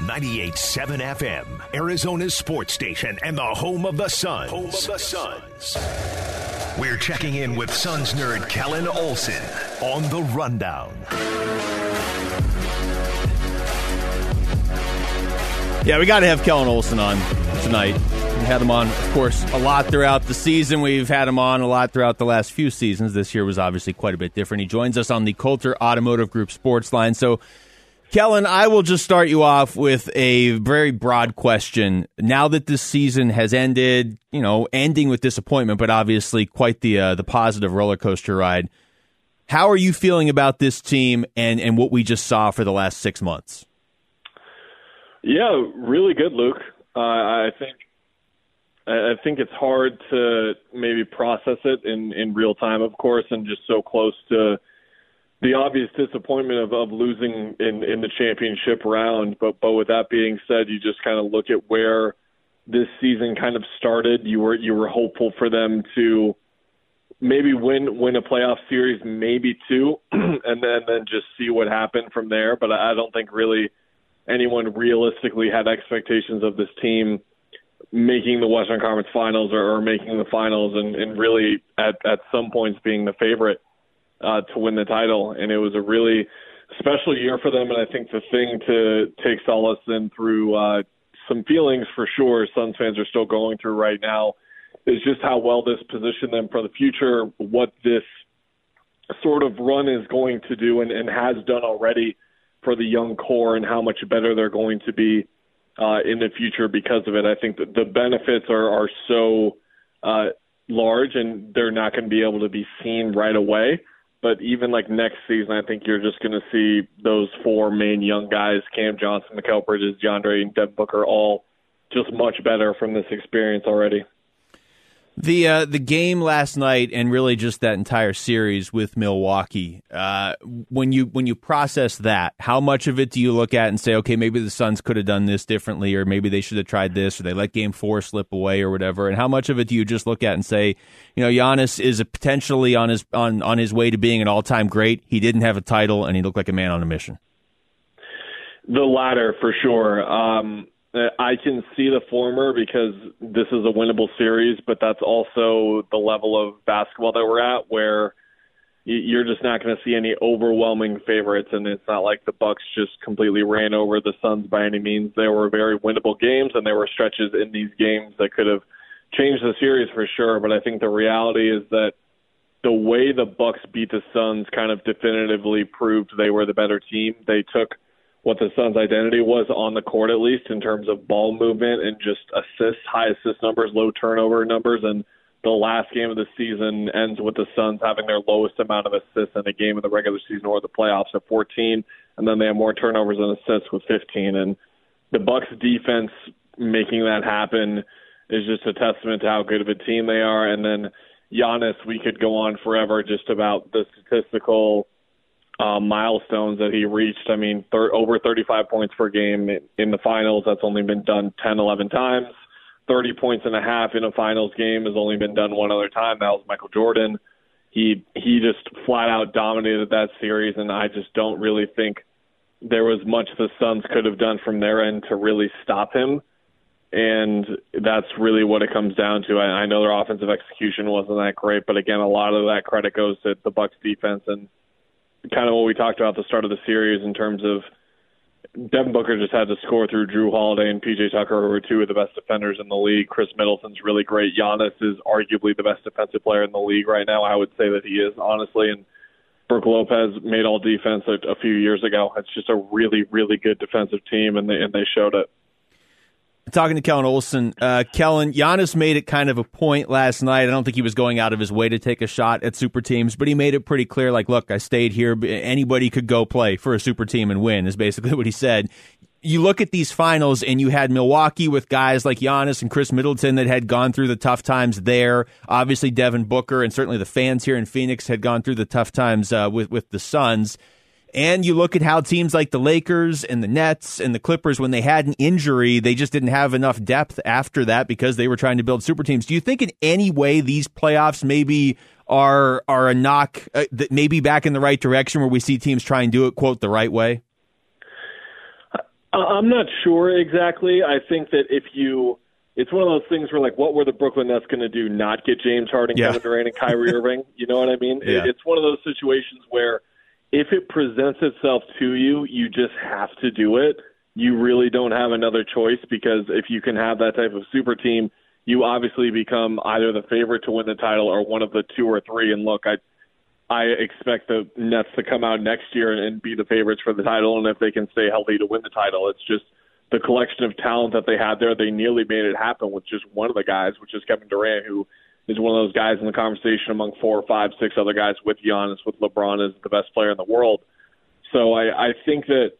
98.7 FM, Arizona's sports station and the home of the Suns. Home of the Suns. We're checking in with Suns nerd Kellan Olson on the rundown. Yeah, we got to have Kellan Olson on tonight. We had him on, of course, a lot throughout the season. We've had him on a lot throughout the last few seasons. This year was obviously quite a bit different. He joins us on the Coulter Automotive Group Sports Line. So, Kellan, I will just start you off with a very broad question. Now that this season has ended, you know, ending with disappointment, but obviously quite the uh, the positive roller coaster ride. How are you feeling about this team and and what we just saw for the last six months? Yeah, really good, Luke. Uh, I think I think it's hard to maybe process it in in real time, of course, and just so close to the obvious disappointment of, of losing in, in the championship round. But but with that being said, you just kind of look at where this season kind of started. You were you were hopeful for them to maybe win win a playoff series, maybe two, and then then just see what happened from there. But I don't think really anyone realistically had expectations of this team making the Western Conference Finals or, or making the finals and, and really at at some points being the favorite uh, to win the title, and it was a really special year for them. And I think the thing to take solace in through uh, some feelings for sure, Suns fans are still going through right now, is just how well this positioned them for the future. What this sort of run is going to do and, and has done already for the young core, and how much better they're going to be uh, in the future because of it. I think that the benefits are are so uh, large, and they're not going to be able to be seen right away. But even like next season, I think you're just going to see those four main young guys: Cam Johnson, Mikal Bridges, DeAndre, and Devin Booker, all just much better from this experience already. The uh, the game last night and really just that entire series with Milwaukee. Uh, when you when you process that, how much of it do you look at and say, okay, maybe the Suns could have done this differently, or maybe they should have tried this, or they let Game Four slip away, or whatever? And how much of it do you just look at and say, you know, Giannis is potentially on his on on his way to being an all time great. He didn't have a title, and he looked like a man on a mission. The latter, for sure. Um, Uh, I can see the former because this is a winnable series, but that's also the level of basketball that we're at where you're just not going to see any overwhelming favorites and it's not like the bucks just completely ran over the suns by any means. There were very winnable games and there were stretches in these games that could have changed the series for sure but i think the reality is that the way the bucks beat the suns kind of definitively proved they were the better team. They took what the Suns' identity was on the court, at least in terms of ball movement and just assists, high assist numbers, low turnover numbers. And the last game of the season ends with the Suns having their lowest amount of assists in a game of the regular season or the playoffs at 14, and then they have more turnovers than assists with 15. And the Bucks' defense making that happen is just a testament to how good of a team they are. And then Giannis, we could go on forever just about the statistical uh, milestones that he reached. I mean, thir- over 35 points per game in the finals. That's only been done 10, 11 times. 30 points and a half in a finals game has only been done one other time. That was Michael Jordan. He he just flat out dominated that series, and I just don't really think there was much the Suns could have done from their end to really stop him. And that's really what it comes down to. I, I know their offensive execution wasn't that great, but again, a lot of that credit goes to the Bucks defense and kind of what we talked about at the start of the series in terms of Devin Booker just had to score through Jrue Holiday and PJ Tucker, who are two of the best defenders in the league. Khris Middleton's really great. Giannis is arguably the best defensive player in the league right now. I would say that he is, honestly. And Brook Lopez made all defense a, a few years ago. It's just a really, really good defensive team, and they and they showed it talking to Kellan Olson. Uh, Kellan, Giannis made it kind of a point last night. I don't think he was going out of his way to take a shot at super teams, but he made it pretty clear like, look, I stayed here. Anybody could go play for a super team and win, is basically what he said. You look at these finals, and you had Milwaukee with guys like Giannis and Khris Middleton that had gone through the tough times there. Obviously, Devin Booker and certainly the fans here in Phoenix had gone through the tough times uh, with with the Suns. And you look at how teams like the Lakers and the Nets and the Clippers, when they had an injury, they just didn't have enough depth after that because they were trying to build super teams. Do you think in any way these playoffs maybe are are a knock, uh, maybe back in the right direction where we see teams try and do it quote the right way? I'm not sure exactly. I think that if you, it's one of those things where like, what were the Brooklyn Nets going to do? Not get James Harden, yeah. Kevin Durant, and Kyrie Irving? You know what I mean? Yeah. It's one of those situations where if it presents itself to you, you just have to do it. You really don't have another choice because if you can have that type of super team, you obviously become either the favorite to win the title or one of the two or three. And look, I I expect the Nets to come out next year and be the favorites for the title, and if they can stay healthy to win the title, it's just the collection of talent that they had there. They nearly made it happen with just one of the guys, which is Kevin Durant, who is one of those guys in the conversation among four, five, six other guys with Giannis, with LeBron as the best player in the world. So I, I think that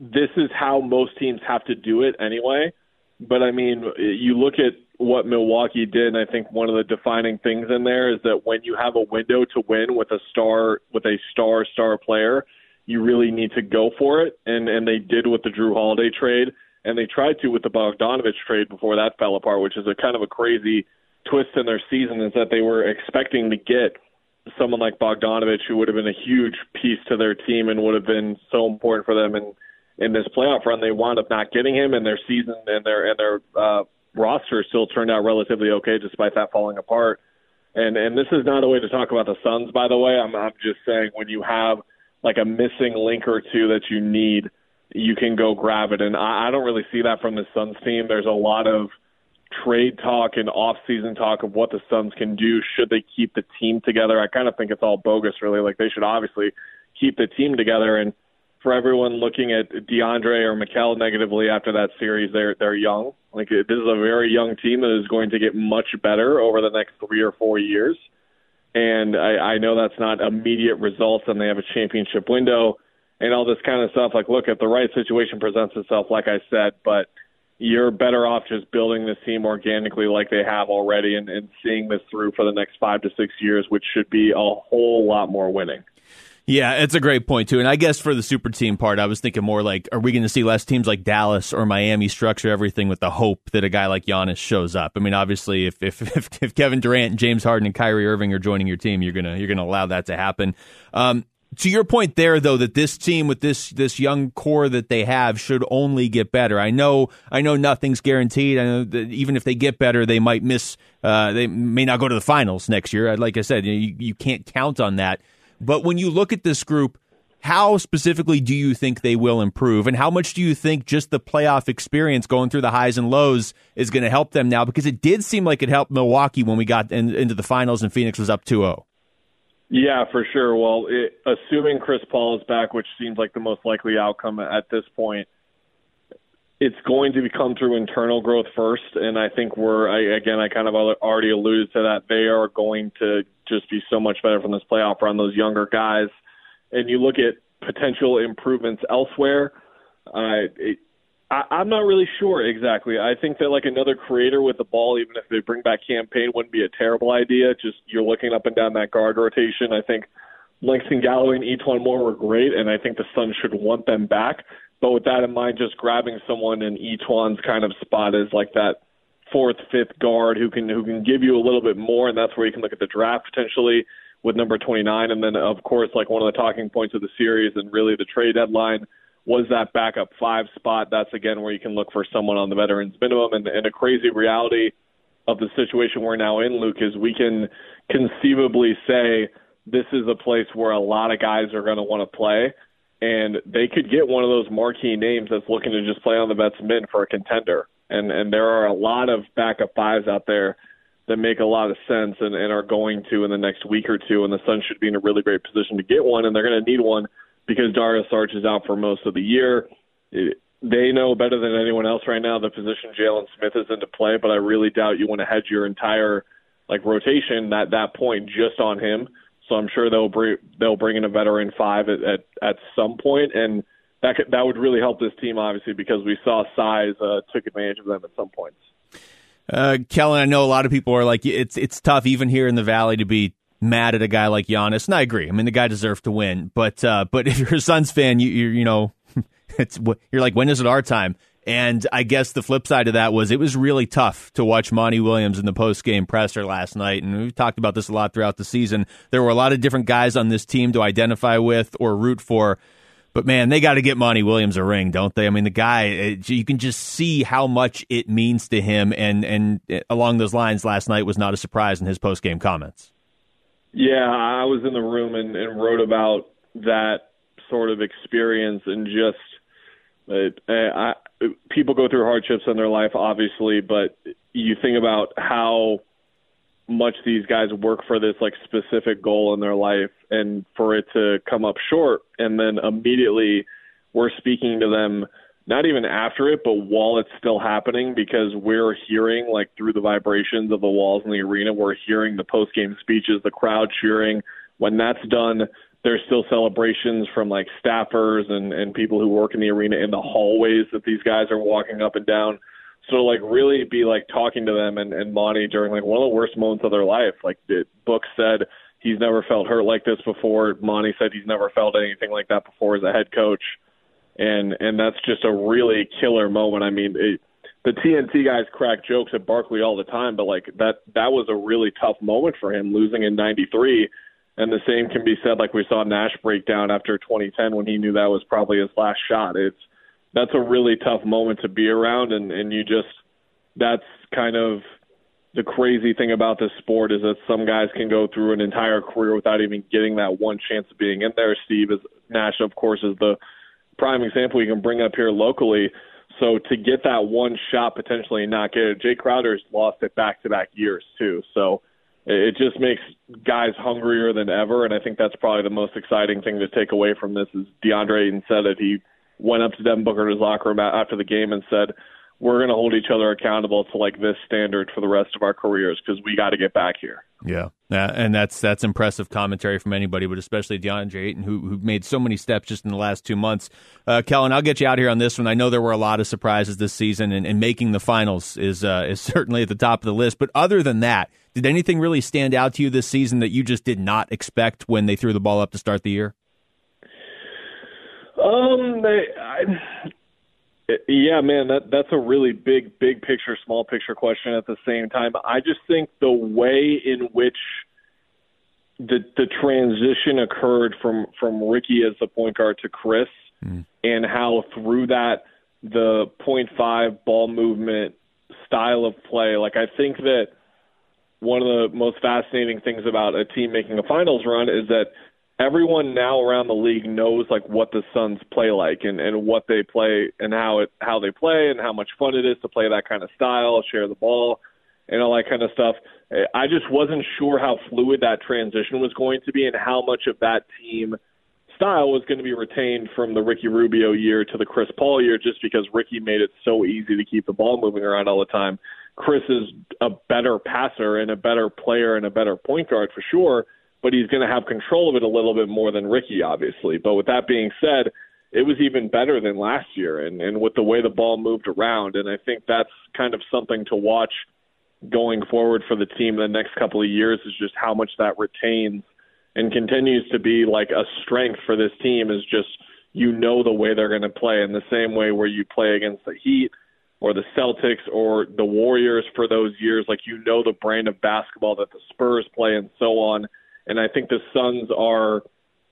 this is how most teams have to do it anyway. But I mean, you look at what Milwaukee did, and I think one of the defining things in there is that when you have a window to win with a star with a star star player, you really need to go for it. And and they did with the Jrue Holiday trade, and they tried to with the Bogdanovic trade before that fell apart, which is a kind of a crazy twist in their season is that they were expecting to get someone like Bogdanovic who would have been a huge piece to their team and would have been so important for them in in this playoff run. They wound up not getting him, and their season and their and their uh, roster still turned out relatively okay despite that falling apart. And and this is not a way to talk about the Suns, by the way. I'm I'm just saying when you have like a missing link or two that you need, you can go grab it. And I, I don't really see that from the Suns team. There's a lot of trade talk and off-season talk of what the Suns can do should they keep the team together. I kind of think it's all bogus, really. Like they should obviously keep the team together. And for everyone looking at DeAndre or Mikal negatively after that series, they're they're young. Like this is a very young team that is going to get much better over the next three or four years. And I, I know that's not immediate results, and they have a championship window and all this kind of stuff. Like, look, if the right situation presents itself, like I said, but you're better off just building this team organically like they have already and, and seeing this through for the next five to six years, which should be a whole lot more winning. Yeah, it's a great point too. And I guess for the super team part, I was thinking more like, are we going to see less teams like Dallas or Miami structure everything with the hope that a guy like Giannis shows up? I mean, obviously, if if if, if Kevin Durant, and James Harden, and Kyrie Irving are joining your team, you're gonna you're gonna allow that to happen. Um, to your point there, though, that this team with this this young core that they have should only get better. I know, I know, nothing's guaranteed. I know that even if they get better, they might miss. Uh, they may not go to the finals next year. Like I said, you, you can't count on that. But when you look at this group, how specifically do you think they will improve? And how much do you think just the playoff experience going through the highs and lows is going to help them now? Because it did seem like it helped Milwaukee when we got in, into the finals and Phoenix was up 2 0. Yeah, for sure. Well, it, assuming Chris Paul is back, which seems like the most likely outcome at this point, it's going to come through internal growth first. And I think we're, I, again, I kind of already alluded to that. They are going to just be so much better from this playoff run. Those younger guys, and you look at potential improvements elsewhere. Uh, it, I, I'm not really sure exactly. I think that like another creator with the ball, even if they bring back Cam Payne, wouldn't be a terrible idea. Just you're looking up and down that guard rotation. I think Langston Galloway and E'Twaun Moore were great, and I think the Suns should want them back. But with that in mind, just grabbing someone in E'Twaun's kind of spot is like that fourth, fifth guard who can who can give you a little bit more, and that's where you can look at the draft potentially with number 29. And then, of course, like one of the talking points of the series and really the trade deadline was that backup five spot. That's again where you can look for someone on the veterans minimum. And, and a crazy reality of the situation we're now in, Luke, is we can conceivably say this is a place where a lot of guys are going to want to play. And they could get one of those marquee names that's looking to just play on the vets min for a contender and and there are a lot of backup fives out there that make a lot of sense and, and are going to in the next week or two, and the Suns should be in a really great position to get one, and they're going to need one because Dario Saric is out for most of the year. It, they know better than anyone else right now the position Jalen Smith is into play, but I really doubt you want to hedge your entire like rotation at that point just on him. So I'm sure they'll bring they'll bring in a veteran five at at, at some point, and that could, that would really help this team, obviously, because we saw size uh, took advantage of them at some points. Uh, Kellan, I know a lot of people are like, it's it's tough even here in the Valley to be mad at a guy like Giannis, and I agree. I mean, the guy deserved to win, but uh, but if you're a Suns fan, you you you know, it's you're like, when is it our time? And I guess the flip side of that was it was really tough to watch Monty Williams in the post game presser last night. And we've talked about this a lot throughout the season. There were a lot of different guys on this team to identify with or root for. But man, they got to get Monty Williams a ring, don't they? I mean, the guy, you can just see how much it means to him. And and along those lines, last night was not a surprise in his post game comments. Yeah, I was in the room and, and wrote about that sort of experience and just uh, I, people go through hardships in their life, obviously, but you think about how much these guys work for this like specific goal in their life and for it to come up short and then immediately we're speaking to them not even after it but while it's still happening because we're hearing like through the vibrations of the walls in the arena we're hearing the post game speeches the crowd cheering when that's done there's still celebrations from like staffers and and people who work in the arena in the hallways that these guys are walking up and down so like really be like talking to them and, and Monty during like one of the worst moments of their life. Like the book said he's never felt hurt like this before. Monty said he's never felt anything like that before as a head coach. And and that's just a really killer moment. I mean, it, the TNT guys crack jokes at Barkley all the time, but like that that was a really tough moment for him losing in 93 and the same can be said like we saw Nash break down after 2010 when he knew that was probably his last shot. It's that's a really tough moment to be around, and and you just that's kind of the crazy thing about this sport is that some guys can go through an entire career without even getting that one chance of being in there. Steve is Nash, of course, is the prime example you can bring up here locally. So to get that one shot potentially and not get it, Jae Crowder's lost it back to back years too. So it just makes guys hungrier than ever, and I think that's probably the most exciting thing to take away from this. Is DeAndre Ayton said that he went up to Devin Booker in his locker room after the game and said, "We're going to hold each other accountable to like this standard for the rest of our careers because we got to get back here." Yeah, and that's that's impressive commentary from anybody, but especially DeAndre Ayton, who who made so many steps just in the last two months. Uh, Kellan, I'll get you out here on this one. I know there were a lot of surprises this season, and, and making the finals is uh, is certainly at the top of the list. But other than that, did anything really stand out to you this season that you just did not expect when they threw the ball up to start the year? Um, they, I, yeah, man, that that's a really big, big picture, small picture question at the same time. I just think the way in which the the transition occurred from from Ricky as the point guard to Chris, mm. and how through that the point five ball movement style of play, like I think that one of the most fascinating things about a team making a finals run is that everyone now around the league knows like what the Suns play like and and what they play and how it how they play and how much fun it is to play that kind of style, share the ball, and all that kind of stuff. I just wasn't sure how fluid that transition was going to be and how much of that team style was going to be retained from the Ricky Rubio year to the Chris Paul year just because Ricky made it so easy to keep the ball moving around all the time. Chris is a better passer and a better player and a better point guard for sure but he's going to have control of it a little bit more than Ricky, obviously. But with that being said, it was even better than last year, and and with the way the ball moved around, and I think that's kind of something to watch going forward for the team the next couple of years is just how much that retains and continues to be like a strength for this team is just you know the way they're going to play. In the same way where you play against the Heat or the Celtics or the Warriors for those years like you know the brand of basketball that the Spurs play and so on and I think the Suns are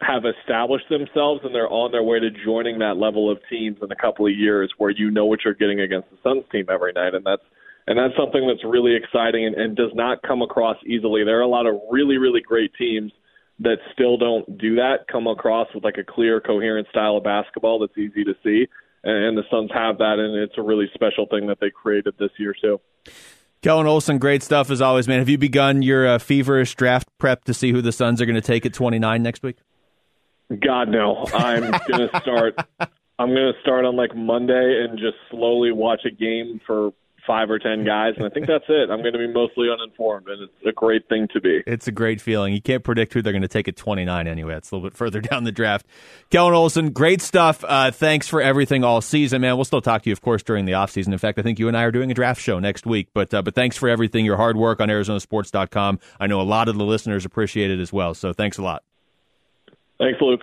have established themselves and they're on their way to joining that level of teams in a couple of years where you know what you're getting against the Suns team every night and that's and that's something that's really exciting and, and does not come across easily. There are a lot of really, really great teams that still don't do that, come across with like a clear, coherent style of basketball that's easy to see. And, and the Suns have that, and it's a really special thing that they created this year, too. Kellan Olson, great stuff as always, man. Have you begun your uh, feverish draft prep to see who the Suns are going to take at 29 next week? God no. I'm going to start. I'm going to start on like Monday and just slowly watch a game for five or ten guys, and I think that's it. I'm going to be mostly uninformed, and it's a great thing to be. It's a great feeling. You can't predict who they're going to take at 29 anyway. It's a little bit further down the draft. Kellan Olson, great stuff. Uh, thanks for everything all season, man. We'll still talk to you, of course, during the offseason. In fact, I think you and I are doing a draft show next week. But uh, but thanks for everything, your hard work on ArizonaSports.com. I know a lot of the listeners appreciate it as well. So thanks a lot. Thanks, Luke.